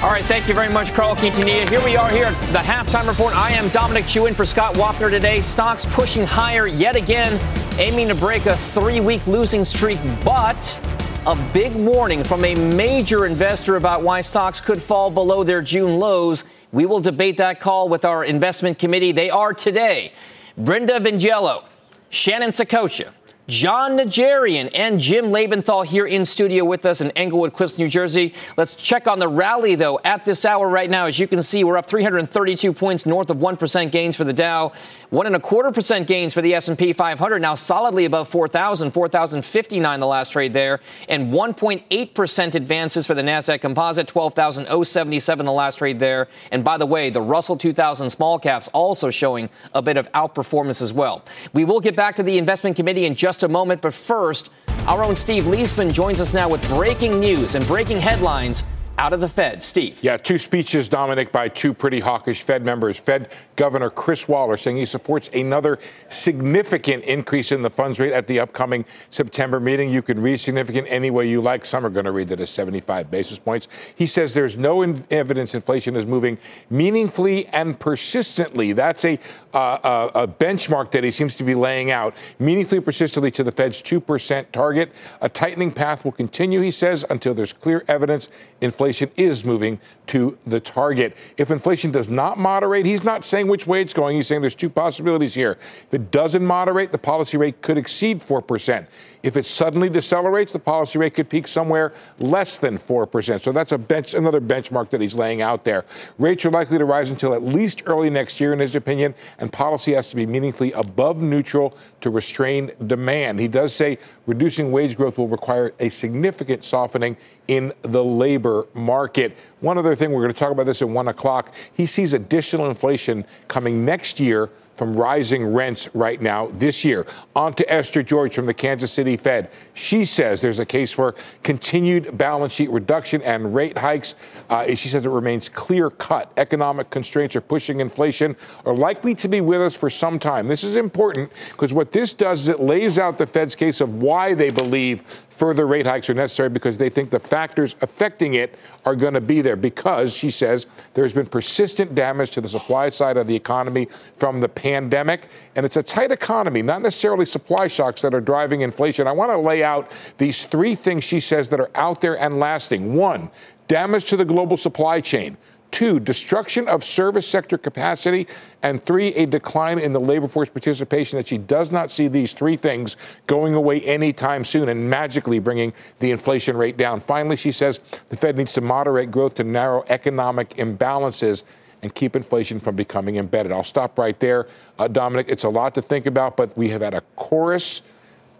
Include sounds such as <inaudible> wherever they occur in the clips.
All right, thank you very much, Carl Quintanilla. Here we are here at the halftime report. I am Dominic Chu in for Scott Wapner today. Stocks pushing higher yet again, aiming to break a three week losing streak, but a big warning from a major investor about why stocks could fall below their June lows. We will debate that call with our investment committee. They are today Brenda Vingiello, Shannon Saccocia, Jon Najarian and Jim Lebenthal here in studio with us in Englewood Cliffs, New Jersey. Let's check on the rally, though, at this hour right now. As you can see, we're up 332 points, north of 1% gains for the Dow, one and a quarter percent gains for the S&P 500, now solidly above 4,000, 4,059 the last trade there, and 1.8% advances for the Nasdaq Composite, 12,077 the last trade there. And by the way, the Russell 2000 small caps also showing a bit of outperformance as well. We will get back to the investment committee in just a moment, but first, our own Steve Liesman joins us now with breaking news and breaking headlines out of the Fed. Steve. Yeah, two speeches, Dominic, by two pretty hawkish Fed members. Fed Governor Chris Waller saying he supports another significant increase in the funds rate at the upcoming September meeting. You can read significant any way you like. Some are going to read it as 75 basis points. He says there's no in- evidence inflation is moving meaningfully and persistently. That's a, uh, a, a benchmark that he seems to be laying out meaningfully persistently to the Fed's 2% target. A tightening path will continue, he says, until there's clear evidence inflation inflation is moving to the target. If inflation does not moderate, he's not saying which way it's going. He's saying there's two possibilities here. If it doesn't moderate, the policy rate could exceed 4%. If it suddenly decelerates, the policy rate could peak somewhere less than 4%. So that's a bench, another benchmark that he's laying out there. Rates are likely to rise until at least early next year, in his opinion, and policy has to be meaningfully above neutral to restrain demand. He does say reducing wage growth will require a significant softening in the labor market. One other thing, we're going to talk about this at 1 o'clock. He sees additional inflation coming next year from rising rents right now this year. On to Esther George from the Kansas City Fed. She says there's a case for continued balance sheet reduction and rate hikes. Uh, she says it remains clear cut. Economic constraints are pushing inflation, are likely to be with us for some time. This is important because what this does is it lays out the Fed's case of why they believe further rate hikes are necessary because they think the factors affecting it are going to be there. Because, she says, there's been persistent damage to the supply side of the economy from the pandemic. And it's a tight economy, not necessarily supply shocks that are driving inflation. I want to lay out these three things she says that are out there and lasting. One, damage to the global supply chain. Two, destruction of service sector capacity. And three, a decline in the labor force participation. That she does not see these three things going away anytime soon and magically bringing the inflation rate down. Finally, she says the Fed needs to moderate growth to narrow economic imbalances and keep inflation from becoming embedded. I'll stop right there. Uh, Dominic, it's a lot to think about, but we have had a chorus.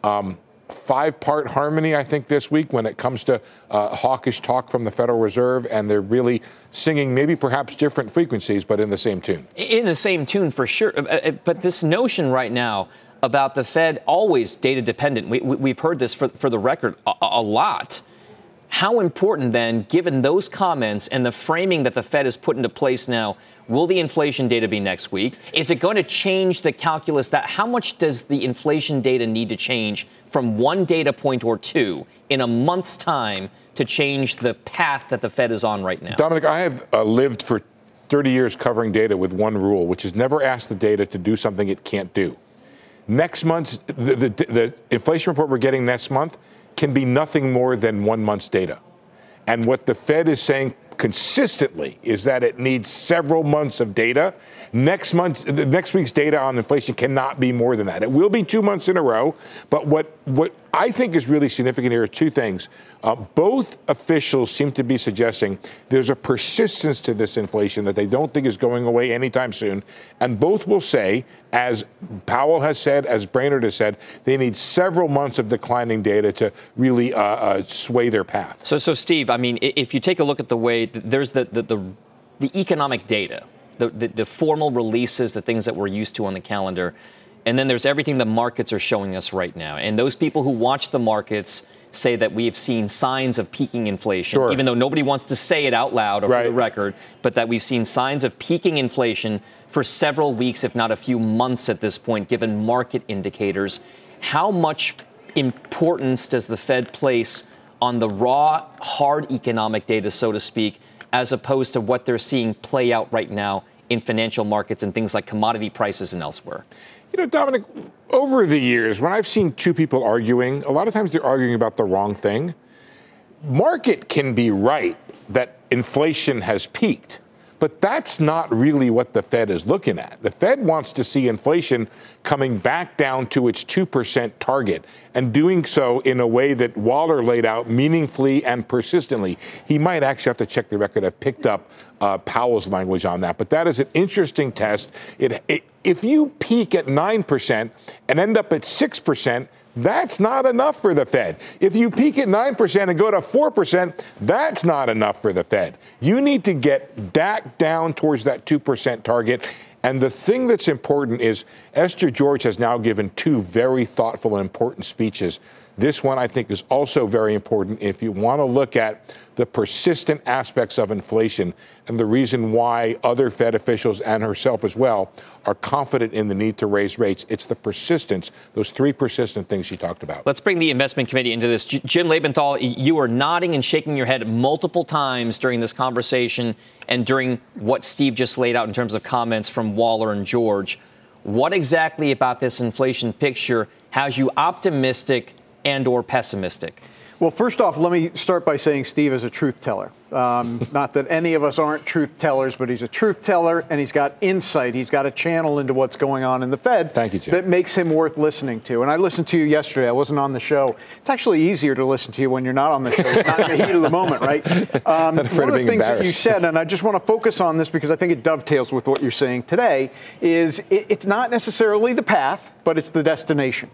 Um, five part harmony, I think, this week when it comes to uh, hawkish talk from the Federal Reserve, and they're really singing maybe perhaps different frequencies, but in the same tune. In the same tune, for sure. Uh, uh, but this notion right now about the Fed always data dependent, we, have heard this for, for the record a, a lot. How important then, given those comments and the framing that the Fed has put into place now, will the inflation data be next week? Is it going to change the calculus that how much does the inflation data need to change from one data point or two in a month's time to change the path that the Fed is on right now? Dominic, I have uh, lived for 30 years covering data with one rule, which is never ask the data to do something it can't do. Next month's the, the, the inflation report we're getting next month can be nothing more than one month's data. And what the Fed is saying consistently is that it needs several months of data. Next month, next week's data on inflation cannot be more than that. It will be two months in a row. But what what I think is really significant here are two things. Uh, both officials seem to be suggesting there's a persistence to this inflation that they don't think is going away anytime soon. And both will say, as Powell has said, as Brainard has said, they need several months of declining data to really uh, uh, sway their path. So, so Steve, I mean, if you take a look at the way there's the, the, the, the economic data, the, the, the formal releases, the things that we're used to on the calendar, and then there's everything the markets are showing us right now. And those people who watch the markets say that we have seen signs of peaking inflation, sure. even though nobody wants to say it out loud or right. for the record, but that we've seen signs of peaking inflation for several weeks, if not a few months at this point, given market indicators. How much importance does the Fed place on the raw, hard economic data, so to speak, as opposed to what they're seeing play out right now in financial markets and things like commodity prices and elsewhere? You know, Dominic, over the years, when I've seen two people arguing, a lot of times they're arguing about the wrong thing. Market can be right that inflation has peaked. But that's not really what the Fed is looking at. The Fed wants to see inflation coming back down to its 2% target and doing so in a way that Waller laid out meaningfully and persistently. He might actually have to check the record. I've picked up uh, Powell's language on that. But that is an interesting test. It, it, if you peak at 9% and end up at 6%, that's not enough for the Fed. If you peak at 9% and go to 4%, that's not enough for the Fed. You need to get back down towards that 2% target. And the thing that's important is Esther George has now given two very thoughtful and important speeches. This one, I think, is also very important if you want to look at the persistent aspects of inflation and the reason why other Fed officials and herself as well are confident in the need to raise rates. It's the persistence, those three persistent things she talked about. Let's bring the investment committee into this. Jim Lebenthal, you were nodding and shaking your head multiple times during this conversation and during what Steve just laid out in terms of comments from Waller and George. What exactly about this inflation picture has you optimistic and or pessimistic? Well, first off, let me start by saying Steve is a truth teller. Um, <laughs> not that any of us aren't truth tellers, but he's a truth teller and he's got insight. He's got a channel into what's going on in the Fed Thank you, Jim. that makes him worth listening to. And I listened to you yesterday. I wasn't on the show. It's actually easier to listen to you when you're not on the show, it's not in the heat of the moment, right? <laughs> Um, one of the things that you said, and I just want to focus on this because I think it dovetails with what you're saying today, is it, it's not necessarily the path, but it's the destination.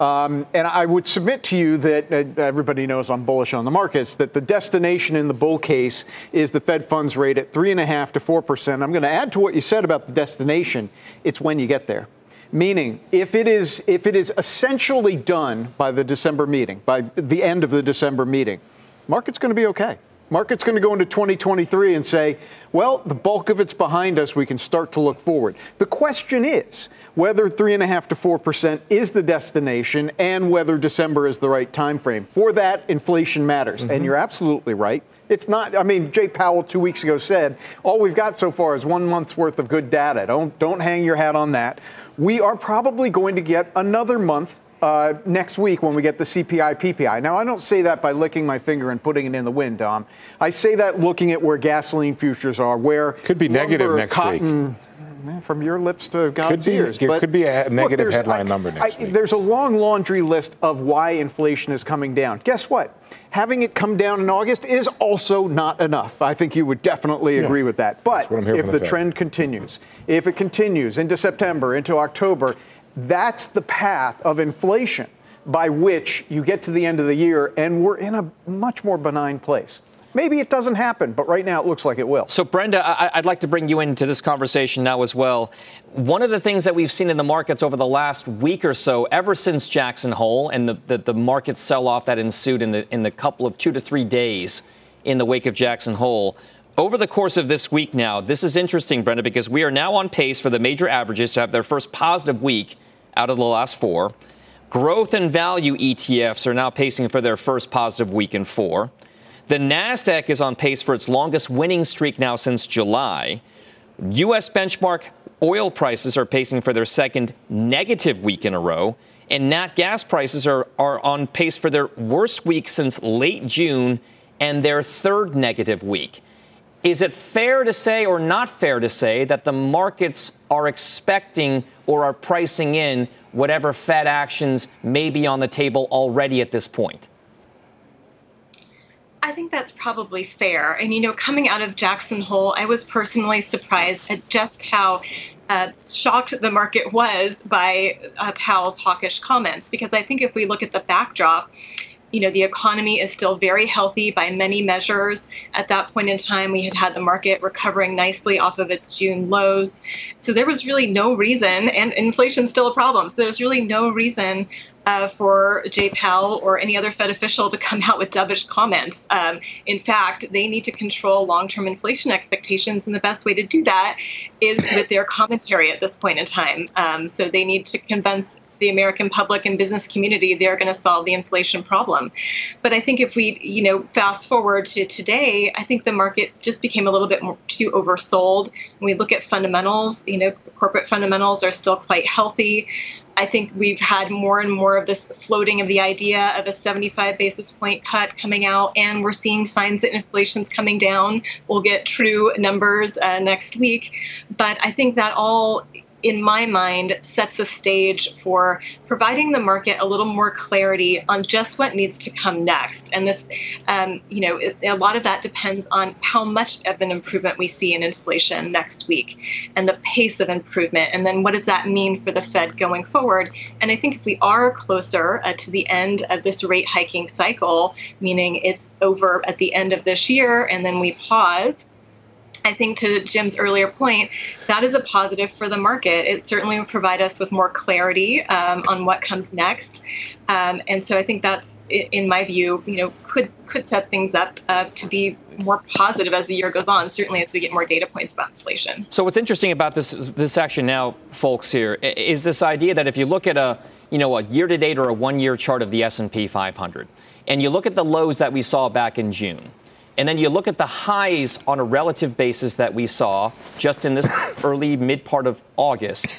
Um, and I would submit to you that uh, everybody knows I'm bullish on the markets, that the destination in the bull case is the Fed funds rate at 3.5 to 4%. I'm going to add to what you said about the destination, it's when you get there. Meaning, if it is if it is essentially done by the December meeting, by the end of the December meeting, market's going to be okay. Market's going to go into 2023 and say, well, the bulk of it's behind us. We can start to look forward. The question is whether three and a half to four percent is the destination, and whether December is the right time frame. For that, inflation matters, mm-hmm. and you're absolutely right. It's not. I mean, Jay Powell two weeks ago said all we've got so far is one month's worth of good data. Don't don't hang your hat on that. We are probably going to get another month uh, next week when we get the CPI PPI. Now, I don't say that by licking my finger and putting it in the wind, Dom. I say that looking at where gasoline futures are, where could be lumber, negative next cotton, week. From your lips to God's could be, ears. There could be a negative look, headline I, number next I, week. There's a long laundry list of why inflation is coming down. Guess what? Having it come down in August is also not enough. I think you would definitely agree yeah. with that. But if the, the trend continues, if it continues into September, into October, that's the path of inflation by which you get to the end of the year and we're in a much more benign place. Maybe it doesn't happen, but right now it looks like it will. So, Brenda, I- would like to bring you into this conversation now as well. One of the things that we've seen in the markets over the last week or so, ever since Jackson Hole and the, the, the market sell off that ensued in the, in the couple of two to three days in the wake of Jackson Hole, over the course of this week now, this is interesting, Brenda, because we are now on pace for the major averages to have their first positive week out of the last four. Growth and value ETFs are now pacing for their first positive week in four. The NASDAQ is on pace for its longest winning streak now since July. U.S. benchmark oil prices are pacing for their second negative week in a row. And nat gas prices are, are on pace for their worst week since late June and their third negative week. Is it fair to say or not fair to say that the markets are expecting or are pricing in whatever Fed actions may be on the table already at this point? I think that's probably fair. And, you know, coming out of Jackson Hole, I was personally surprised at just how uh, shocked the market was by uh, Powell's hawkish comments. Because I think if we look at the backdrop, you know, the economy is still very healthy by many measures. At that point in time, we had had the market recovering nicely off of its June lows. So there was really no reason, and inflation's still a problem. So there's really no reason uh, for Jay Powell or any other Fed official to come out with dovish comments. Um, in fact, they need to control long term inflation expectations, and the best way to do that is with their commentary at this point in time. Um, so they need to convince the American public and business community they're going to solve the inflation problem. But I think if we, you know, fast forward to today, I think the market just became a little bit more too oversold. When we look at fundamentals, you know, corporate fundamentals are still quite healthy. I think we've had more and more of this floating of the idea of a 75 basis point cut coming out, and we're seeing signs that inflation's coming down. We'll get true numbers uh, next week. But I think that all in my mind, sets a stage for providing the market a little more clarity on just what needs to come next. And this, um, you know, it, a lot of that depends on how much of an improvement we see in inflation next week and the pace of improvement. And then what does that mean for the Fed going forward? And I think if we are closer uh, to the end of this rate hiking cycle, meaning it's over at the end of this year and then we pause I think to Jim's earlier point, that is a positive for the market. It certainly would provide us with more clarity um, on what comes next, um, and so I think that's, in my view, you know, could could set things up uh, to be more positive as the year goes on. Certainly, as we get more data points about inflation. So, what's interesting about this this section now, folks, here is this idea that if you look at a you know a year to date or a one year chart of the S and P 500, and you look at the lows that we saw back in June and then you look at the highs on a relative basis that we saw just in this <coughs> early mid part of August.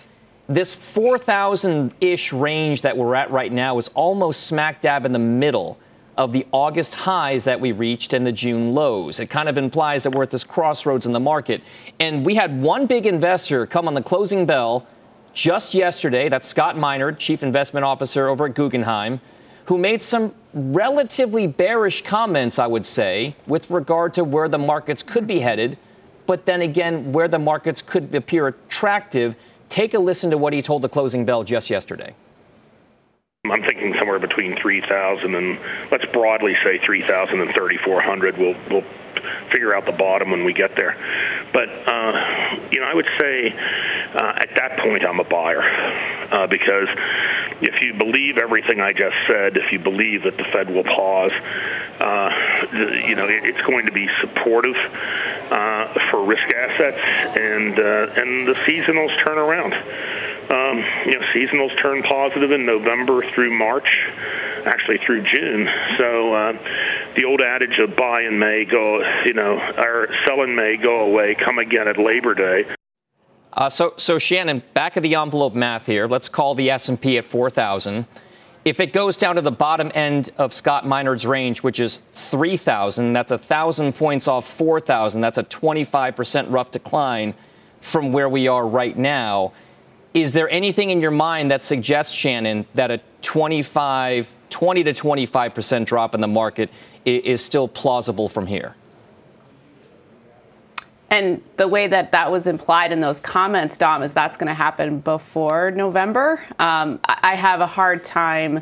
This 4,000 ish range that we're at right now is almost smack dab in the middle of the August highs that we reached and the June lows. It kind of implies that we're at this crossroads in the market. And we had one big investor come on the closing bell just yesterday. That's Scott Minerd, Chief Investment Officer over at Guggenheim who made some relatively bearish comments, I would say, with regard to where the markets could be headed, but then again, where the markets could appear attractive. Take a listen to what he told the closing bell just yesterday. I'm thinking somewhere between 3,000 and let's broadly say 3,000 and 3,400. We'll, we'll figure out the bottom when we get there. But, uh, you know, I would say uh, at that point I'm a buyer uh, because if you believe everything I just said, if you believe that the Fed will pause, uh, you know, it, it's going to be supportive uh, for risk assets and, uh, and the seasonals turn around. Um, you know, seasonals turn positive in November through March, actually through June. So uh, the old adage of buy in May, go, you know, or sell in May, go away, come again at Labor Day. Uh, so, so Shannon, back of the envelope math here. Let's call the S&P at 4,000. If it goes down to the bottom end of Scott Minerd's range, which is 3,000, that's a thousand points off 4,000. That's a 25% rough decline from where we are right now. Is there anything in your mind that suggests, Shannon, that a 25, 20 to 25% drop in the market is still plausible from here? And the way that that was implied in those comments, Dom, is that's going to happen before November. Um, I have a hard time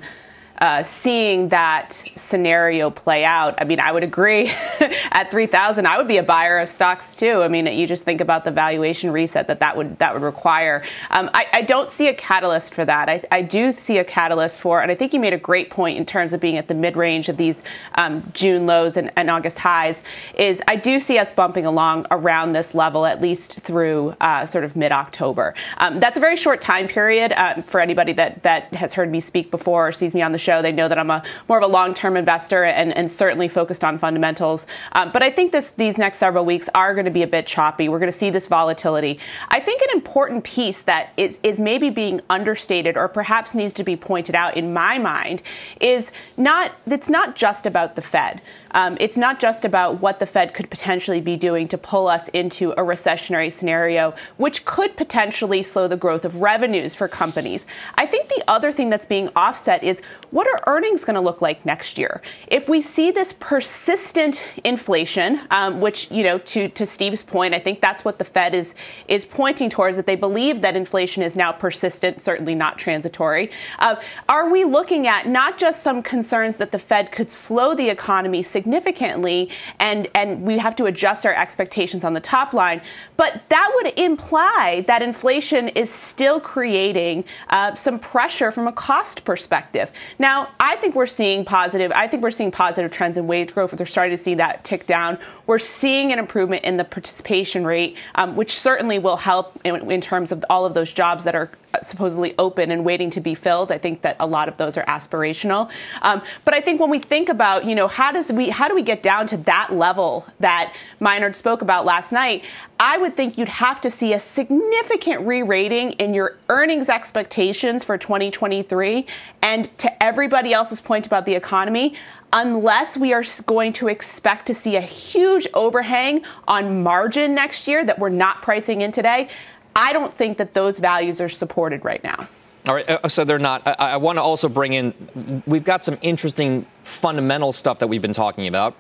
uh, seeing that scenario play out. I mean, I would agree <laughs> at 3,000, I would be a buyer of stocks too. I mean, you just think about the valuation reset that that would that would require. Um, I, I, don't see a catalyst for that. I, I, do see a catalyst for, and I think you made a great point in terms of being at the mid range of these um, June lows and, and, August highs. Is I do see us bumping along around this level at least through uh, sort of mid October. Um, that's a very short time period uh, for anybody that that has heard me speak before or sees me on the show. They know that I'm a more of a long-term investor and, and certainly focused on fundamentals. Um, but I think this, these next several weeks are going to be a bit choppy. We're going to see this volatility. I think an important piece that is, is maybe being understated or perhaps needs to be pointed out in my mind is not it's not just about the Fed um, it's not just about what the Fed could potentially be doing to pull us into a recessionary scenario, which could potentially slow the growth of revenues for companies. I think the other thing that's being offset is what are earnings going to look like next year? If we see this persistent inflation, um, which, you know, to, to Steve's point, I think that's what the Fed is, is pointing towards, that they believe that inflation is now persistent, certainly not transitory. Uh, are we looking at not just some concerns that the Fed could slow the economy significantly and, and we have to adjust our expectations on the top line, but that would imply that inflation is still creating uh, some pressure from a cost perspective. Now, I think we're seeing positive. I think we're seeing positive trends in wage growth. We're starting to see that tick down. We're seeing an improvement in the participation rate, um, which certainly will help in, in terms of all of those jobs that are supposedly open and waiting to be filled. I think that a lot of those are aspirational. Um, but I think when we think about, you know, how does we how do we get down to that level that Maynard spoke about last night? I would think you'd have to see a significant re-rating in your earnings expectations for 2023. And to everybody else's point about the economy, unless we are going to expect to see a huge overhang on margin next year that we're not pricing in today, I don't think that those values are supported right now. All right, uh, so they're not. I, I want to also bring in, we've got some interesting fundamental stuff that we've been talking about.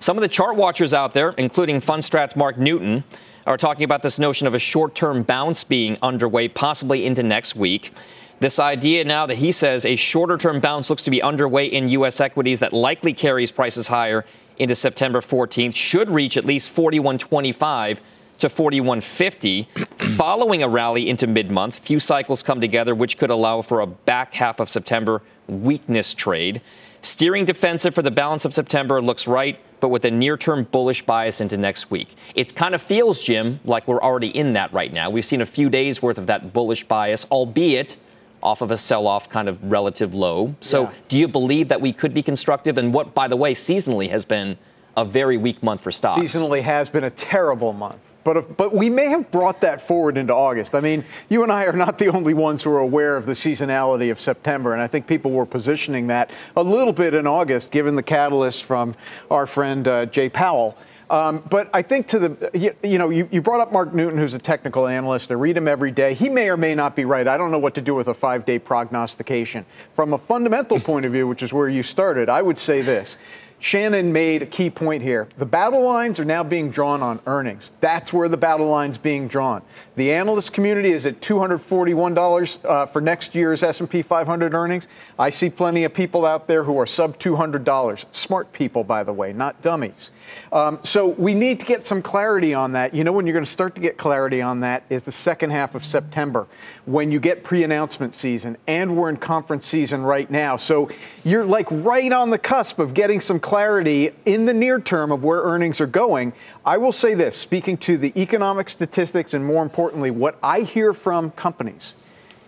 Some of the chart watchers out there, including Fundstrat's Mark Newton, are talking about this notion of a short term bounce being underway, possibly into next week. This idea now that he says a shorter term bounce looks to be underway in U.S. equities that likely carries prices higher into September 14th, should reach at least 4125 to 4150 following a rally into mid-month. Few cycles come together, which could allow for a back half of September weakness trade. Steering defensive for the balance of September looks right, but with a near-term bullish bias into next week. It kind of feels, Jim, like we're already in that right now. We've seen a few days worth of that bullish bias, albeit off of a sell-off kind of relative low. So, yeah. do you believe that we could be constructive? And what, by the way, seasonally has been a very weak month for stocks. Seasonally has been a terrible month. But, if, but we may have brought that forward into August. I mean, you and I are not the only ones who are aware of the seasonality of September, and I think people were positioning that a little bit in August, given the catalyst from our friend uh, Jay Powell. Um, but I think to the, you, you know, you, you, brought up Mark Newton, who's a technical analyst. I read him every day. He may or may not be right. I don't know what to do with a five day prognostication. From a fundamental point of view, which is where you started, I would say this Shannon made a key point here. The battle lines are now being drawn on earnings. That's where the battle line's being drawn. The analyst community is at $241 uh, for next year's S&P 500 earnings. I see plenty of people out there who are sub $200. Smart people, by the way, not dummies. Um, so we need to get some clarity on that. You know, when you're going to start to get clarity on that is the second half of September, when you get pre-announcement season, and we're in conference season right now. So you're like right on the cusp of getting some clarity in the near term of where earnings are going. I will say this, speaking to the economic statistics, and more importantly, what I hear from companies,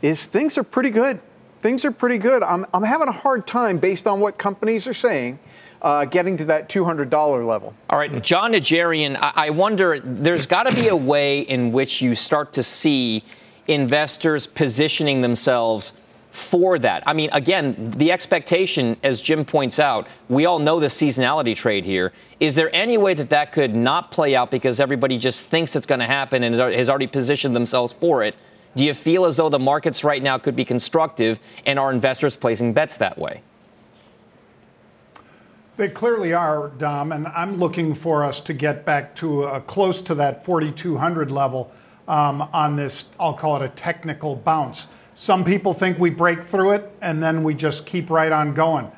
is things are pretty good. Things are pretty good. I'm, I'm having a hard time based on what companies are saying uh, getting to that $200 level. All right, Jon Najarian, I, I wonder, there's got to be a way in which you start to see investors positioning themselves for that. I mean, again, the expectation, as Jim points out, we all know the seasonality trade here. Is there any way that that could not play out because everybody just thinks it's going to happen and has already positioned themselves for it? Do you feel as though the markets right now could be constructive and are investors placing bets that way? They clearly are, Dom, and I'm looking for us to get back to uh, close to that 4,200 level um, on this, I'll call it a technical bounce. Some people think we break through it and then we just keep right on going.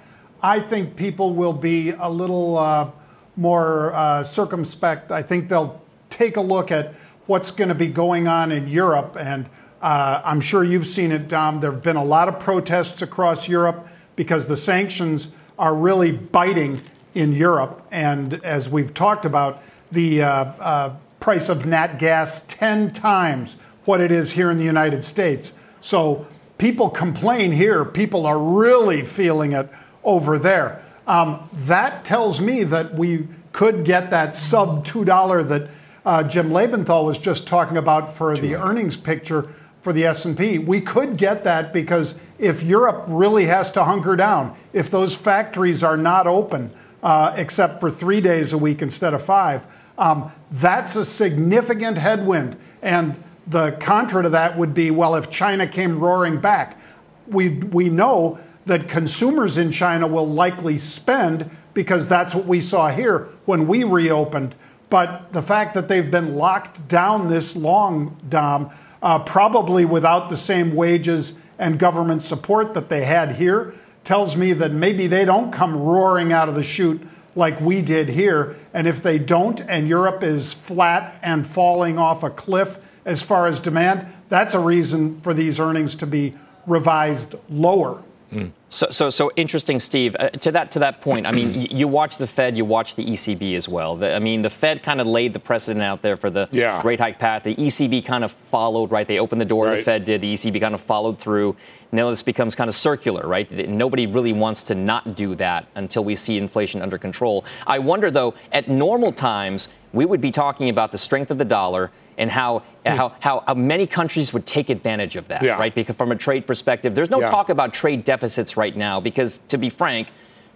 I think people will be a little uh, more uh, circumspect. I think they'll take a look at what's going to be going on in Europe. And uh, I'm sure you've seen it, Dom. There have been a lot of protests across Europe because the sanctions are really biting in Europe. And as we've talked about, the uh, uh, price of nat gas 10 times what it is here in the United States. So people complain here, people are really feeling it over there. Um, that tells me that we could get that sub $2 that uh, Jim Lebenthal was just talking about for the earnings picture for the S&P. We could get that because if Europe really has to hunker down, if those factories are not open uh, except for three days a week instead of five. Um, that's a significant headwind. And the contra to that would be well, if China came roaring back, we, we know that consumers in China will likely spend because that's what we saw here when we reopened. But the fact that they've been locked down this long, Dom, uh, probably without the same wages and government support that they had here, tells me that maybe they don't come roaring out of the chute like we did here. And if they don't, and Europe is flat and falling off a cliff as far as demand, that's a reason for these earnings to be revised lower. Mm. So, so, so interesting, Steve. Uh, to that to that point, I mean, <clears throat> you watch the Fed, you watch the ECB as well. The, I mean, the Fed kind of laid the precedent out there for the yeah. rate hike path. The ECB kind of followed, right? They opened the door. Right. The Fed did. The ECB kind of followed through. Now this becomes kind of circular, right? Nobody really wants to not do that until we see inflation under control. I wonder, though, at normal times, we would be talking about the strength of the dollar and how, hmm. how, how, how, many countries would take advantage of that, yeah. right? Because from a trade perspective, there's no yeah. talk about trade deficits right now because, to be frank,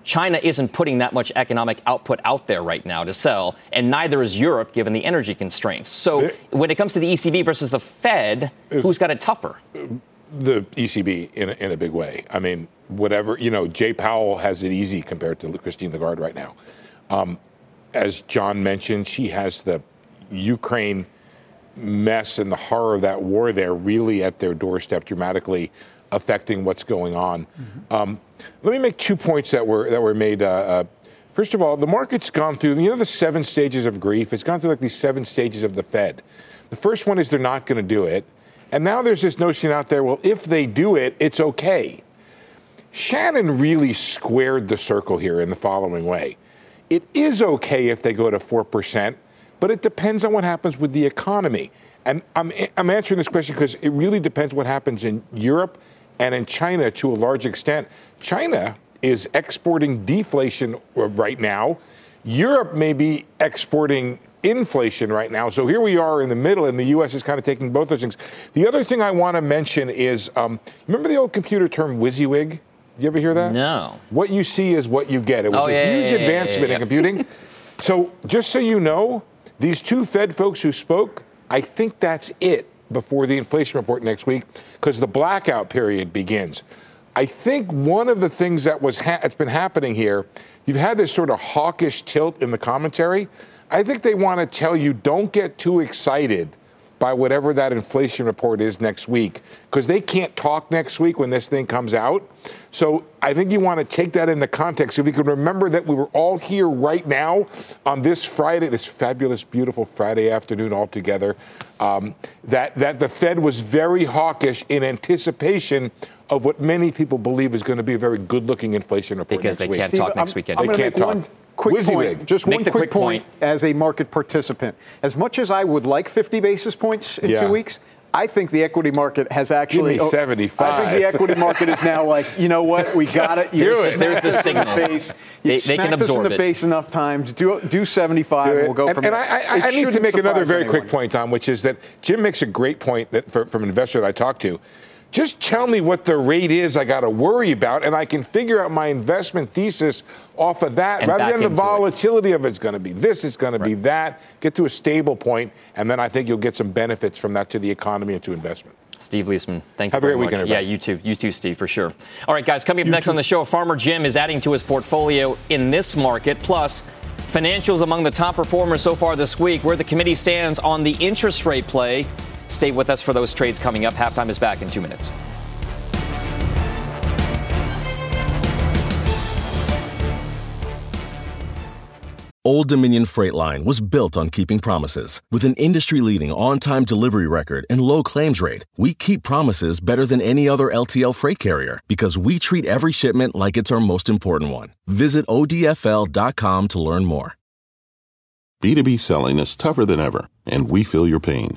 China isn't putting that much economic output out there right now to sell, and neither is Europe given the energy constraints. So it, when it comes to the ECB versus the Fed, who's got it tougher? The ECB in a, in a big way. I mean, whatever, you know, Jay Powell has it easy compared to Christine Lagarde right now. Um, as Jon mentioned, she has the Ukraine mess and the horror of that war there really at their doorstep, dramatically affecting what's going on. Mm-hmm. Um, let me make two points that were that were made. Uh, uh, first of all, the market's gone through you know the seven stages of grief. It's gone through like these seven stages of the Fed. The first one is they're not going to do it, and now there's this notion out there. Well, if they do it, it's okay. Shannon really squared the circle here in the following way. It is okay if they go to four percent but it depends on what happens with the economy. And I'm, I'm answering this question because it really depends what happens in Europe and in China to a large extent. China is exporting deflation right now. Europe may be exporting inflation right now. So here we are in the middle, and the U.S. is kind of taking both those things. The other thing I want to mention is um, remember the old computer term WYSIWYG? Did you ever hear that? No. What you see is what you get. It was oh, a yeah, huge yeah, advancement yeah, in computing. so just so you know, these two Fed folks who spoke, I think that's it before the inflation report next week because the blackout period begins. I think one of the things that was ha- that's been happening here, you've had this sort of hawkish tilt in the commentary. I think they want to tell you don't get too excited by whatever that inflation report is next week because they can't talk next week when this thing comes out. So I think you want to take that into context. If you can remember that we were all here right now on this Friday, this fabulous, beautiful Friday afternoon all together, um, that, that the Fed was very hawkish in anticipation of what many people believe is going to be a very good-looking inflation report because they week. can't talk next weekend. they can't talk. One, quick point, just Make one quick, quick point, point, as a market participant. As much as I would like 50 basis points in yeah. two weeks, I think the equity market has actually. Give me 75. I think the equity market is now like, you know what, we <laughs> got it. You do it. There's the signal. The face. They, they can absorb us in the it. face enough times. Do do 75. Do we'll go and, from and there. And I, I, I need to make another very anyone. quick point, Tom, which is that Jim makes a great point that for, from an investor that I talked to just tell me what the rate is I got to worry about, and I can figure out my investment thesis off of that and rather than the volatility it. of it's going to be this, it's going right. to be that. Get to a stable point, and then I think you'll get some benefits from that to the economy and to investment. Steve Liesman, thank you very a great much. weekend. Everybody. Yeah, you too. You too, Steve, for sure. All right, guys, coming up you next too. on the show, Farmer Jim is adding to his portfolio in this market. Plus, financials among the top performers so far this week, where the committee stands on the interest rate play. Stay with us for those trades coming up. Halftime is back in two minutes. Old Dominion Freight Line was built on keeping promises. With an industry leading on time delivery record and low claims rate, we keep promises better than any other LTL freight carrier because we treat every shipment like it's our most important one. Visit ODFL.com to learn more. B2B selling is tougher than ever, and we feel your pain.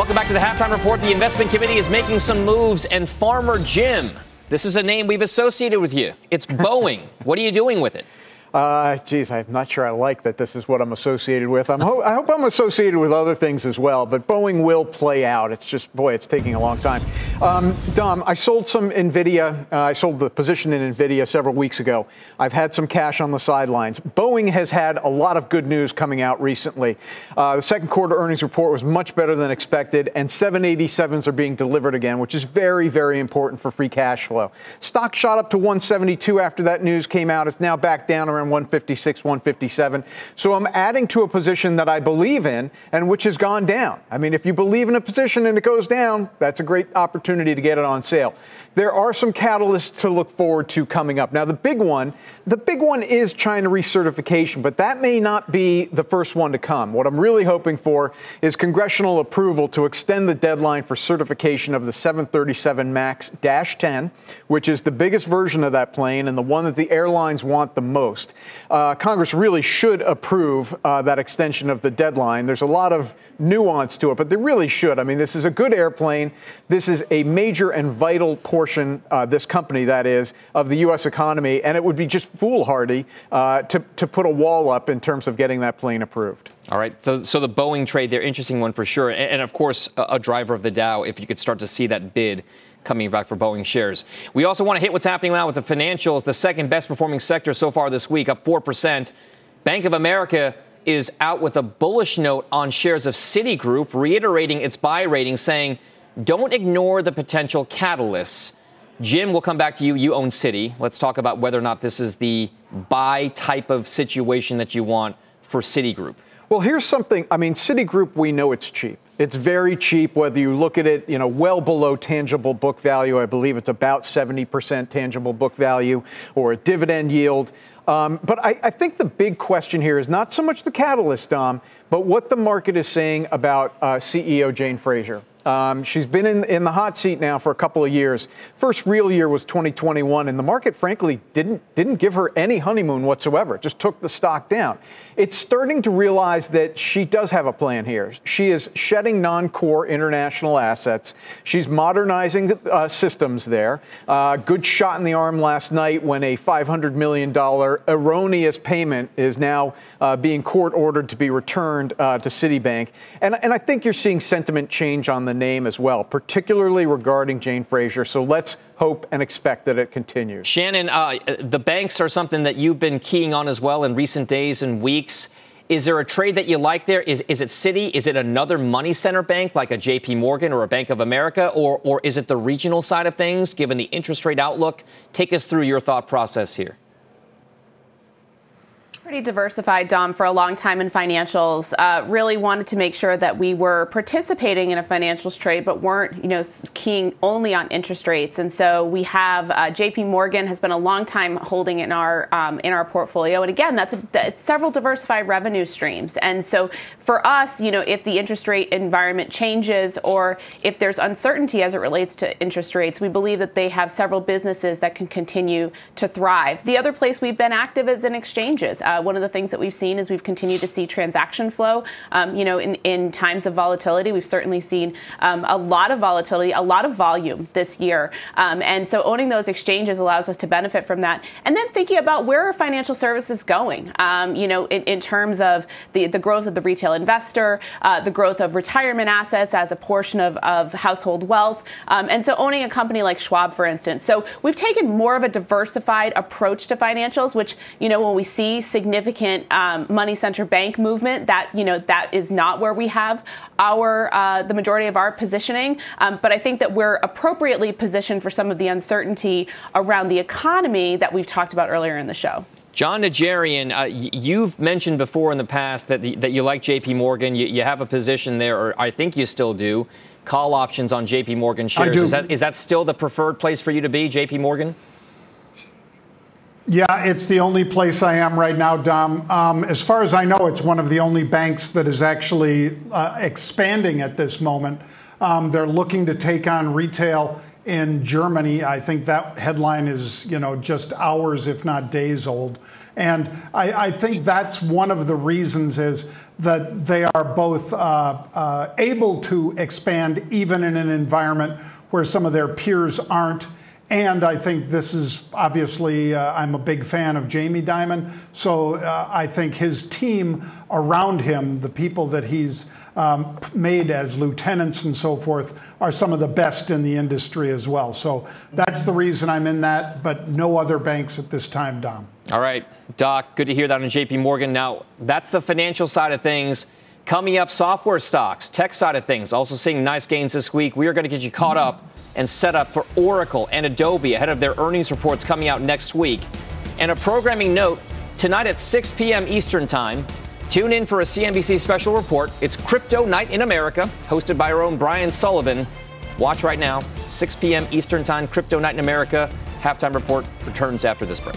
Welcome back to the halftime report. The investment committee is making some moves, and Farmer Jim, this is a name we've associated with you. It's Boeing. <laughs> what are you doing with it? Uh, geez, I'm not sure I like that this is what I'm associated with. I'm ho- I hope I'm associated with other things as well, but Boeing will play out. It's just, boy, it's taking a long time. Um, Dom, I sold some NVIDIA. Uh, I sold the position in NVIDIA several weeks ago. I've had some cash on the sidelines. Boeing has had a lot of good news coming out recently. Uh, the second quarter earnings report was much better than expected, and 787s are being delivered again, which is very, very important for free cash flow. Stock shot up to 172 after that news came out. It's now back down around around 156, 157. So I'm adding to a position that I believe in and which has gone down. I mean, if you believe in a position and it goes down, that's a great opportunity to get it on sale. There are some catalysts to look forward to coming up. Now, the big one, the big one is China recertification, but that may not be the first one to come. What I'm really hoping for is congressional approval to extend the deadline for certification of the 737 MAX 10, which is the biggest version of that plane and the one that the airlines want the most. Uh, Congress really should approve uh, that extension of the deadline. There's a lot of nuance to it, but they really should. I mean, this is a good airplane. This is a major and vital portion, uh, this company that is, of the U.S. economy, and it would be just foolhardy uh, to, to put a wall up in terms of getting that plane approved. All right. So, so the Boeing trade, they're interesting one for sure, and, and of course, a, a driver of the Dow. If you could start to see that bid coming back for Boeing shares. We also want to hit what's happening now with the financials, the second best performing sector so far this week, up 4%. Bank of America is out with a bullish note on shares of Citigroup, reiterating its buy rating, saying, don't ignore the potential catalysts. Jim, we'll come back to you. You own Citi. Let's talk about whether or not this is the buy type of situation that you want for Citigroup. Well, here's something. I mean, Citigroup, we know it's cheap. It's very cheap, whether you look at it, you know, well below tangible book value. I believe it's about 70% tangible book value or a dividend yield. Um, but I, I, think the big question here is not so much the catalyst, Dom, but what the market is saying about uh, CEO Jane Fraser. Um, she's been in, in the hot seat now for a couple of years. First real year was 2021, and the market, frankly, didn't didn't give her any honeymoon whatsoever. It just took the stock down. It's starting to realize that she does have a plan here. She is shedding non-core international assets. She's modernizing uh, systems there. Uh, good shot in the arm last night when a 500 million dollar erroneous payment is now uh, being court ordered to be returned uh, to Citibank. And and I think you're seeing sentiment change on the the name as well, particularly regarding Jane Fraser. So let's hope and expect that it continues. Shannon, uh, the banks are something that you've been keying on as well in recent days and weeks. Is there a trade that you like there? Is, is it Citi? Is it another money center bank like a JP Morgan or a Bank of America? Or, or is it the regional side of things, given the interest rate outlook? Take us through your thought process here pretty diversified, Dom, for a long time in financials. Uh, really wanted to make sure that we were participating in a financials trade, but weren't, you know, keying only on interest rates. And so we have uh, J.P. Morgan has been a long time holding in our um, in our portfolio, and again, that's, a, that's several diversified revenue streams. And so for us, you know, if the interest rate environment changes or if there's uncertainty as it relates to interest rates, we believe that they have several businesses that can continue to thrive. The other place we've been active is in exchanges. Uh, one of the things that we've seen is we've continued to see transaction flow. Um, you know, in, in times of volatility, we've certainly seen um, a lot of volatility, a lot of volume this year. Um, and so owning those exchanges allows us to benefit from that. And then thinking about where are financial services going, um, you know, in, in, terms of the, the growth of the retail investor, uh, the growth of retirement assets as a portion of, of household wealth. Um, and so owning a company like Schwab, for instance. So we've taken more of a diversified approach to financials, which, you know, when we see significant significant um, money center bank movement. That you know that is not where we have our uh, the majority of our positioning. Um, but I think that we're appropriately positioned for some of the uncertainty around the economy that we've talked about earlier in the show. Jon Najarian, uh, you've mentioned before in the past that, the, that you like JP Morgan. You, you, have a position there, or I think you still do, call options on JP Morgan shares. Is that, is that still the preferred place for you to be, JP Morgan? Yeah, it's the only place I am right now, Dom. Um, as far as I know, it's one of the only banks that is actually uh, expanding at this moment. Um, they're looking to take on retail in Germany. I think that headline is, you know, just hours, if not days old. And I, I think that's one of the reasons is that they are both uh, uh, able to expand even in an environment where some of their peers aren't. And I think this is obviously, uh, I'm a big fan of Jamie Dimon. So uh, I think his team around him, the people that he's um, made as lieutenants and so forth are some of the best in the industry as well. So that's the reason I'm in that, but no other banks at this time, Dom. All right, Doc, good to hear that on JP Morgan. Now, that's the financial side of things. Coming up, software stocks, tech side of things, also seeing nice gains this week. We are going to get you caught up and set up for Oracle and Adobe ahead of their earnings reports coming out next week. And a programming note tonight at 6 p.m. Eastern Time, Tune in for a CNBC special report. It's Crypto Night in America, hosted by our own Brian Sullivan. Watch right now, 6 p.m. Eastern Time, Crypto Night in America. Halftime report returns after this break.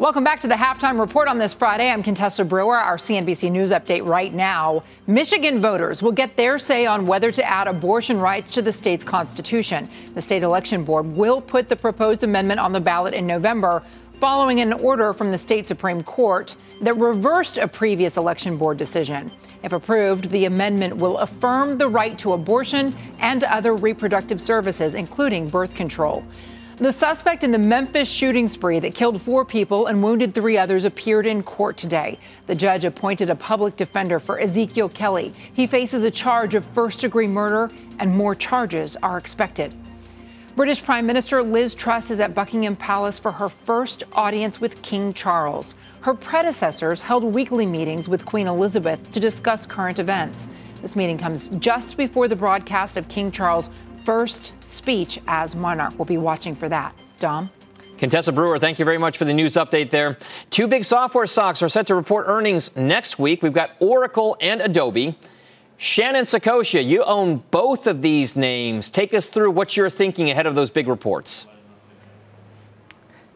Welcome back to the halftime report on this Friday. I'm Contessa Brewer, our CNBC News update right now. Michigan voters will get their say on whether to add abortion rights to the state's constitution. The state election board will put the proposed amendment on the ballot in November, following an order from the state Supreme Court that reversed a previous election board decision. If approved, the amendment will affirm the right to abortion and other reproductive services, including birth control. The suspect in the Memphis shooting spree that killed four people and wounded three others appeared in court today. The judge appointed a public defender for Ezekiel Kelly. He faces a charge of first degree murder, and more charges are expected. British Prime Minister Liz Truss is at Buckingham Palace for her first audience with King Charles. Her predecessors held weekly meetings with Queen Elizabeth to discuss current events. This meeting comes just before the broadcast of King Charles' first speech as monarch. We'll be watching for that. Dom? Contessa Brewer, thank you very much for the news update there. Two big software stocks are set to report earnings next week. We've got Oracle and Adobe. Shannon Saccocia, you own both of these names. Take us through what you're thinking ahead of those big reports.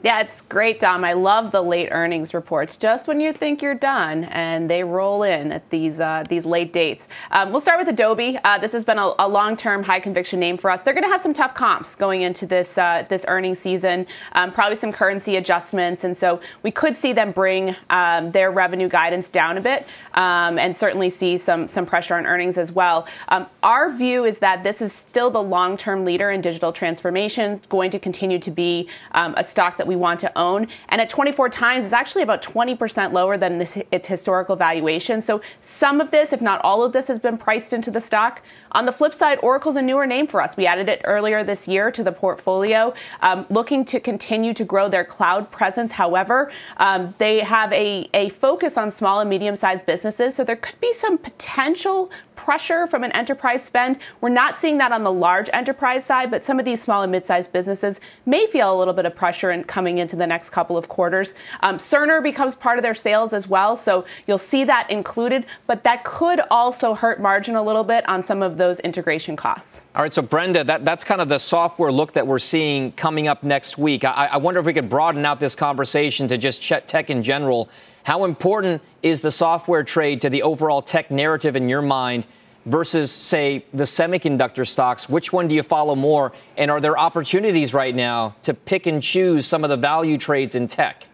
Yeah, it's great, Dom. I love the late earnings reports. Just when you think you're done, and they roll in at these uh, these late dates. Um, we'll start with Adobe. Uh, this has been a, a, long-term, high conviction name for us. They're going to have some tough comps going into this uh, this earnings season. Um, probably some currency adjustments, and so we could see them bring um, their revenue guidance down a bit, um, and certainly see some some pressure on earnings as well. Um, our view is that this is still the long-term leader in digital transformation, going to continue to be um, a stock that we we want to own. And at 24 times, it's actually about 20% lower than this, its historical valuation. So some of this, if not all of this, has been priced into the stock. On the flip side, Oracle's a newer name for us. We added it earlier this year to the portfolio, um, looking to continue to grow their cloud presence. However, um, they have a, a focus on small and medium sized businesses. So there could be some potential pressure from an enterprise spend. We're not seeing that on the large enterprise side, but some of these small and mid-sized businesses may feel a little bit of pressure in coming into the next couple of quarters. Um, Cerner becomes part of their sales as well, so you'll see that included, but that could also hurt margin a little bit on some of those integration costs. All right, so Brenda, that, that's kind of the software look that we're seeing coming up next week. I, I wonder if we could broaden out this conversation to just tech in general. How important is the software trade to the overall tech narrative in your mind versus, say, the semiconductor stocks? Which one do you follow more? And are there opportunities right now to pick and choose some of the value trades in tech?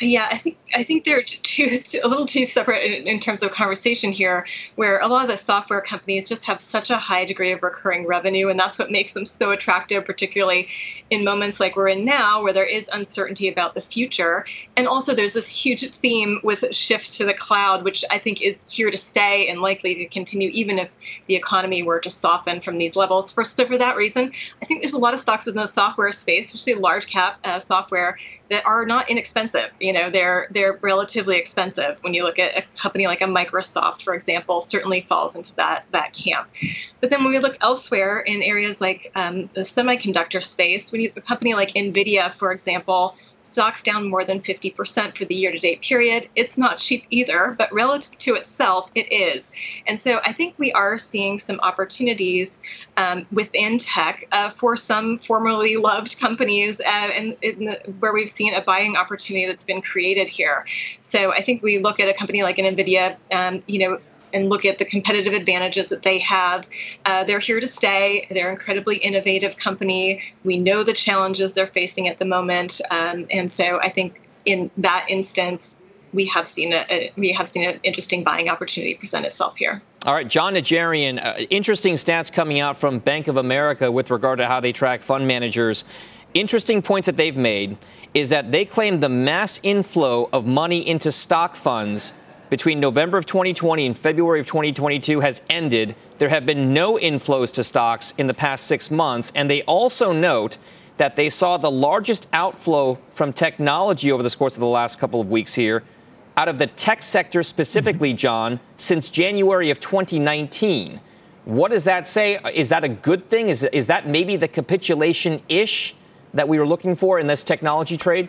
Yeah, I think I think they're <laughs> too, a little too separate in, in, terms of conversation here, where a lot of the software companies just have such a high degree of recurring revenue, and that's what makes them so attractive, particularly in moments like we're in now, where there is uncertainty about the future, and also there's this huge theme with shift to the cloud, which I think is here to stay and likely to continue, even if the economy were to soften from these levels. For so for that reason, I think there's a lot of stocks within the software space, especially large cap uh, software, that are not inexpensive. You know, they're they're relatively expensive. When you look at a company like a Microsoft, for example, certainly falls into that that camp. But then when we look elsewhere in areas like um, the semiconductor space, when you a company like Nvidia, for example, Stock's down more than 50% for the year to date period. It's not cheap either, but relative to itself, it is. And so I think we are seeing some opportunities um, within tech uh, for some formerly loved companies uh, and where we've seen a buying opportunity that's been created here. So I think we look at a company like an NVIDIA, um, you know, and look at the competitive advantages that they have. Uh, they're here to stay. They're an incredibly innovative company. We know the challenges they're facing at the moment, um, and so I think in that instance, we have seen a, a, we have seen an interesting buying opportunity present itself here. All right, Jon Najarian, uh, interesting stats coming out from Bank of America with regard to how they track fund managers. Interesting points that they've made is that they claim the mass inflow of money into stock funds between November of 2020 and February of 2022 has ended. There have been no inflows to stocks in the past six months. And they also note that they saw the largest outflow from technology over the course of the last couple of weeks here, out of the tech sector specifically, mm-hmm. Jon, since January of 2019. What does that say? Is that a good thing? Is, is that maybe the capitulation ish that we were looking for in this technology trade?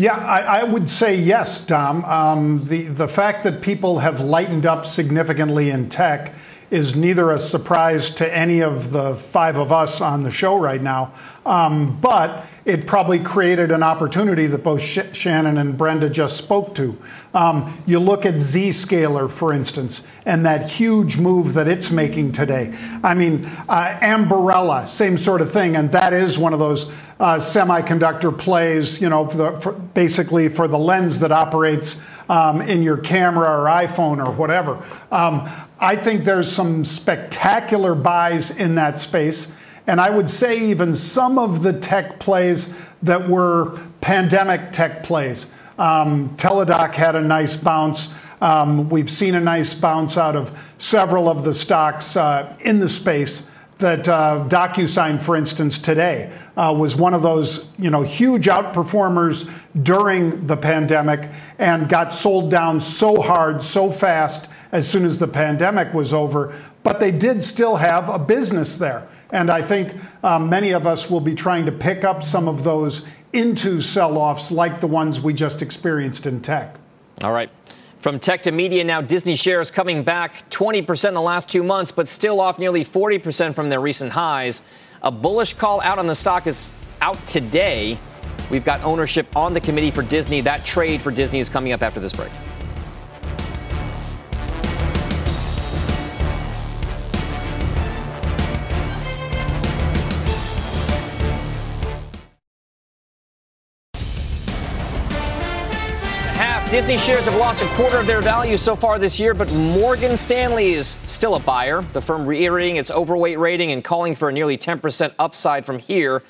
Yeah, I, I, would say yes, Dom. Um, the, the fact that people have lightened up significantly in tech is neither a surprise to any of the five of us on the show right now, um, but it probably created an opportunity that both Sh- Shannon and Brenda just spoke to. Um, you look at Zscaler, for instance, and that huge move that it's making today. I mean, uh, Ambarella, same sort of thing, and that is one of those uh, semiconductor plays, you know, for the, for basically for the lens that operates um, in your camera or iPhone or whatever. Um, I think there's some spectacular buys in that space. And I would say even some of the tech plays that were pandemic tech plays. Um, Teladoc had a nice bounce. Um, we've seen a nice bounce out of several of the stocks uh, in the space that uh, DocuSign, for instance, today uh, was one of those you know huge outperformers during the pandemic and got sold down so hard, so fast as soon as the pandemic was over, but they did still have a business there. And I think um, many of us will be trying to pick up some of those into sell offs like the ones we just experienced in tech. All right. From tech to media now, Disney shares coming back 20% in the last two months, but still off nearly 40% from their recent highs. A bullish call out on the stock is out today. We've got ownership on the committee for Disney. That trade for Disney is coming up after this break. Disney shares have lost a quarter of their value so far this year, but Morgan Stanley is still a buyer. The firm reiterating its overweight rating and calling for a nearly 10% upside from here.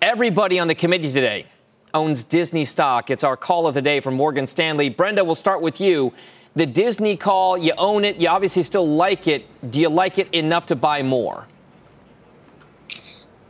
Everybody on the committee today owns Disney stock. It's our call of the day from Morgan Stanley. Brenda, we'll start with you. The Disney call, you own it. You obviously still like it. Do you like it enough to buy more?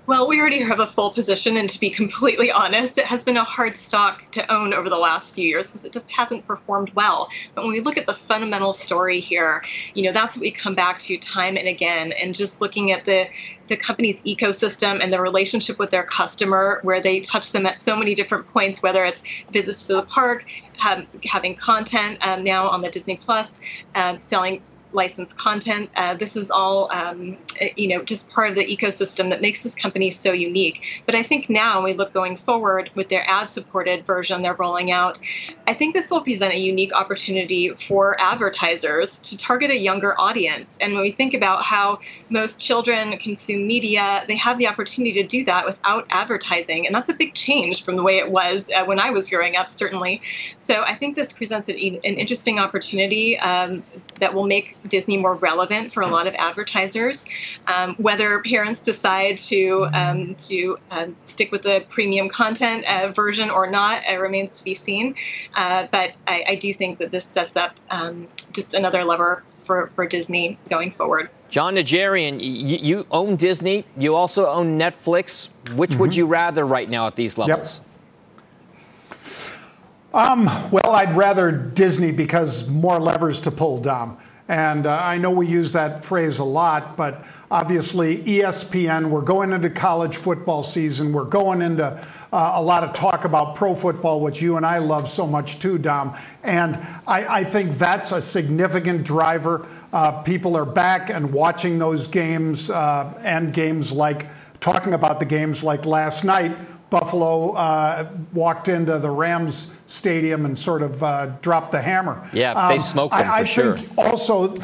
Well, we already have a full position, and to be completely honest, it has been a hard stock to own over the last few years because it just hasn't performed well. But when we look at the fundamental story here, you know, that's what we come back to time and again, and just looking at the the company's ecosystem and the relationship with their customer, where they touch them at so many different points, whether it's visits to the park, having content um, now on the Disney Plus, um, selling licensed content. Uh, this is all, um, you know, just part of the ecosystem that makes this company so unique. But I think now, when we look going forward with their ad-supported version they're rolling out, I think this will present a unique opportunity for advertisers to target a younger audience. And when we think about how most children consume media, they have the opportunity to do that without advertising, and that's a big change from the way it was uh, when I was growing up, certainly. So I think this presents an, an interesting opportunity um, that will make Disney more relevant for a lot of advertisers. Um, whether parents decide to um, to um, stick with the premium content uh, version or not uh, remains to be seen. Uh, but I, I, do think that this sets up um, just another lever for, for Disney going forward. Jon Najarian, you, you, own Disney. You also own Netflix. Which mm-hmm. would you rather right now at these levels? Yep. Um, well, I'd rather Disney because more levers to pull, Dom. And uh, I know we use that phrase a lot, but obviously ESPN, we're going into college football season. We're going into uh, a lot of talk about pro football, which you and I love so much too, Dom. And I, I think that's a significant driver. Uh, people are back and watching those games uh, and games like talking about the games like last night Buffalo uh, walked into the Rams stadium and sort of uh, dropped the hammer. Yeah, um, they smoked them I, I sure. think also,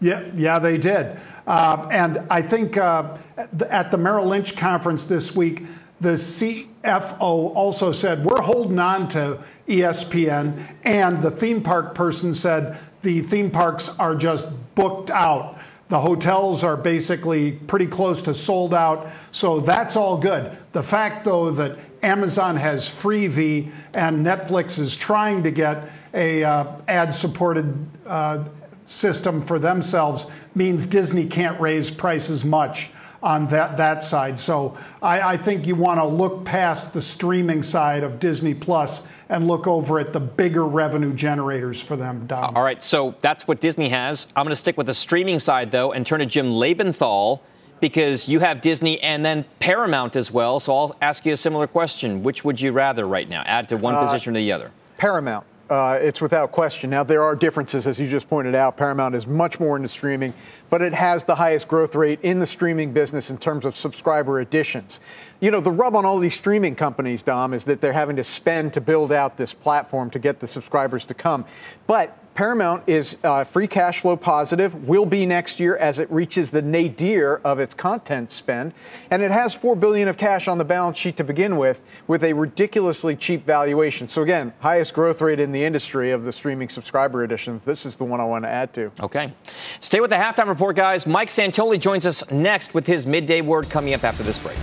yeah, yeah, they did. Uh, and I think uh, at the Merrill Lynch conference this week, the CFO also said, We're holding on to ESPN. And the theme park person said, The theme parks are just booked out. The hotels are basically pretty close to sold out. So that's all good. The fact, though, that Amazon has Freevee and Netflix is trying to get a uh, ad-supported uh, system for themselves means Disney can't raise prices much on that, that side. So I, I think you want to look past the streaming side of Disney Plus and look over at the bigger revenue generators for them, Dom. All right, so that's what Disney has. I'm going to stick with the streaming side, though, and turn to Jim Lebenthal because you have Disney and then Paramount as well. So I'll ask you a similar question. Which would you rather right now? Add to one uh, position or the other? Paramount. Uh, it's without question. Now, there are differences, as you just pointed out. Paramount is much more into streaming, but it has the highest growth rate in the streaming business in terms of subscriber additions. You know, the rub on all these streaming companies, Dom, is that they're having to spend to build out this platform to get the subscribers to come. But Paramount is uh, free cash flow positive, will be next year as it reaches the nadir of its content spend, and it has four billion of cash on the balance sheet to begin with, with a ridiculously cheap valuation. So again, highest growth rate in the industry of the streaming subscriber additions. This is the one I want to add to. Okay, stay with the halftime report, guys. Mike Santoli joins us next with his midday word coming up after this break.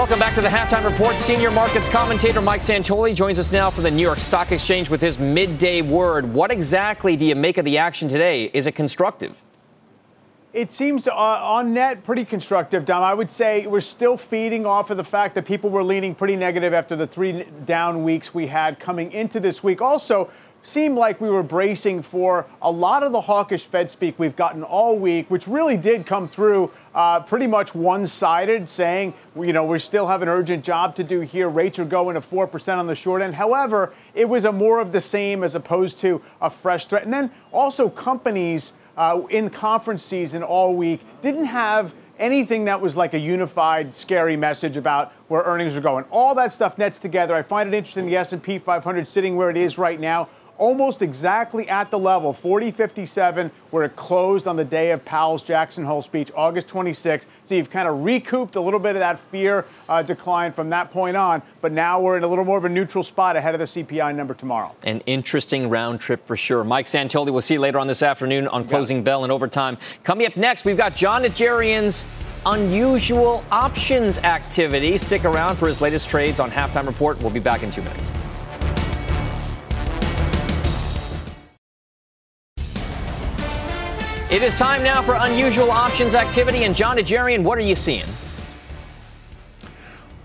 Welcome back to the Halftime Report. Senior markets commentator Mike Santoli joins us now from the New York Stock Exchange with his midday word. What exactly do you make of the action today? Is it constructive? It seems uh, on net pretty constructive, Dom. I would say we're still feeding off of the fact that people were leaning pretty negative after the three down weeks we had coming into this week. Also, seemed like we were bracing for a lot of the hawkish Fed speak we've gotten all week, which really did come through uh, pretty much one sided, saying, you know, we still have an urgent job to do here. Rates are going to 4% on the short end. However, it was a more of the same as opposed to a fresh threat. And then also, companies uh, in conference season all week didn't have anything that was like a unified scary message about where earnings are going all that stuff nets together i find it interesting the s&p 500 sitting where it is right now almost exactly at the level, 4057, where it closed on the day of Powell's Jackson Hole speech, August 26th. So you've kind of recouped a little bit of that fear uh, decline from that point on, but now we're in a little more of a neutral spot ahead of the CPI number tomorrow. An interesting round trip for sure. Mike Santoli, we'll see you later on this afternoon on Closing Bell and Overtime. Coming up next, we've got Jon Najarian's unusual options activity. Stick around for his latest trades on Halftime Report. We'll be back in two minutes. It is time now for unusual options activity. And Jon Najarian, what are you seeing?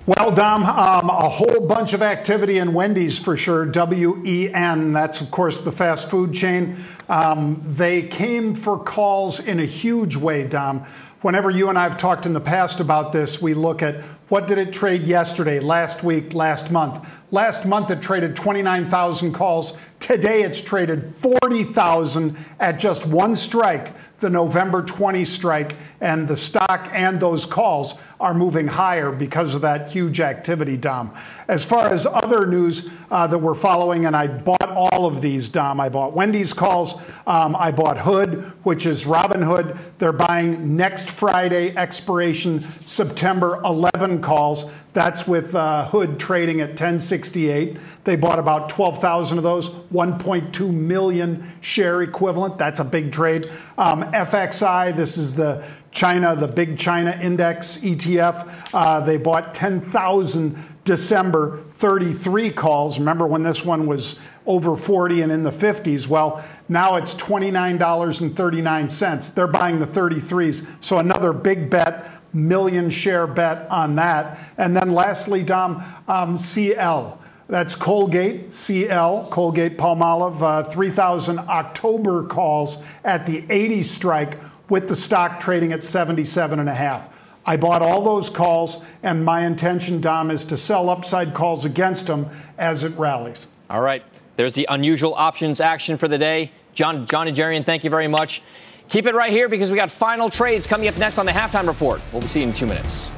Well, Dom, um, a whole bunch of activity in Wendy's for sure. W E N, that's of course the fast food chain. Um, they came for calls in a huge way, Dom. Whenever you and I have talked in the past about this, we look at what did it trade yesterday, last week, last month. Last month it traded 29,000 calls. Today it's traded 40,000 at just one strike the November 20 strike, and the stock and those calls are moving higher because of that huge activity, Dom. As far as other news uh, that we're following, and I bought all of these, Dom. I bought Wendy's calls. Um, I bought Hood, which is Robinhood. They're buying next Friday expiration September 11 calls. That's with uh, Hood trading at 1068. They bought about 12,000 of those, 1.2 million share equivalent. That's a big trade. Um, FXI, this is the China, the big China index ETF. Uh, they bought 10,000 December 33 calls. Remember when this one was over 40 and in the 50s? Well, now it's $29.39. They're buying the 33s. So another big bet million share bet on that. And then lastly, Dom, um, CL. That's Colgate, CL, Colgate Palmolive, uh, 3,000 October calls at the 80 strike with the stock trading at 77 and a half. I bought all those calls, and my intention, Dom, is to sell upside calls against them as it rallies. All right. There's the unusual options action for the day. John, Jon Najarian, thank you very much. Keep it right here because we got final trades coming up next on the halftime report. We'll be seeing you in two minutes.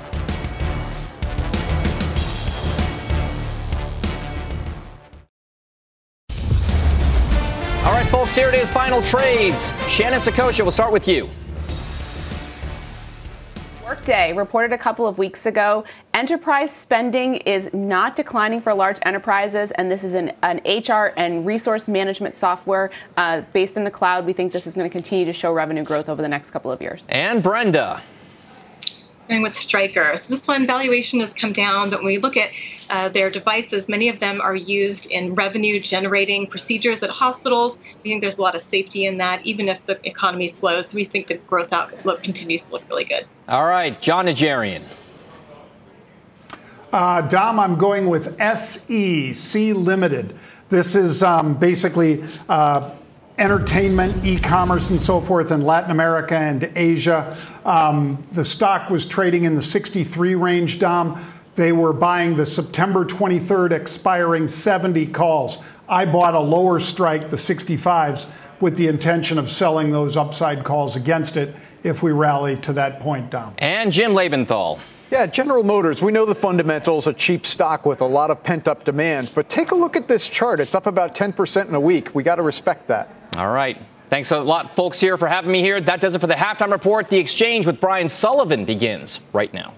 All right, folks, here it is final trades. Shannon Saccocia, we'll start with you. Workday reported a couple of weeks ago enterprise spending is not declining for large enterprises, and this is an, an HR and resource management software uh, based in the cloud. We think this is going to continue to show revenue growth over the next couple of years. And Brenda going with Stryker. So this one valuation has come down, but when we look at uh, their devices, many of them are used in revenue generating procedures at hospitals. We think there's a lot of safety in that, even if the economy slows. We think the growth outlook continues to look really good. All right, Jon Najarian. Uh, Dom, I'm going with Sea Limited. This is um, basically uh, entertainment, e-commerce, and so forth in Latin America and Asia. Um, the stock was trading in the 63 range, Dom. They were buying the September 23rd expiring 70 calls. I bought a lower strike, the 65s, with the intention of selling those upside calls against it if we rally to that point, Dom. And Jim Lebenthal. Yeah, General Motors, we know the fundamentals, a cheap stock with a lot of pent up demand, but take a look at this chart. It's up about 10% in a week. We got to respect that. All right. Thanks a lot, folks, here for having me here. That does it for the halftime report. The exchange with Brian Sullivan begins right now.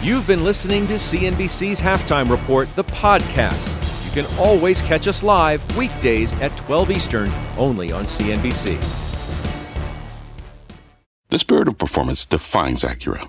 You've been listening to CNBC's Halftime Report, the podcast. You can always catch us live weekdays at 12 Eastern, only on CNBC. The spirit of performance defines Acura,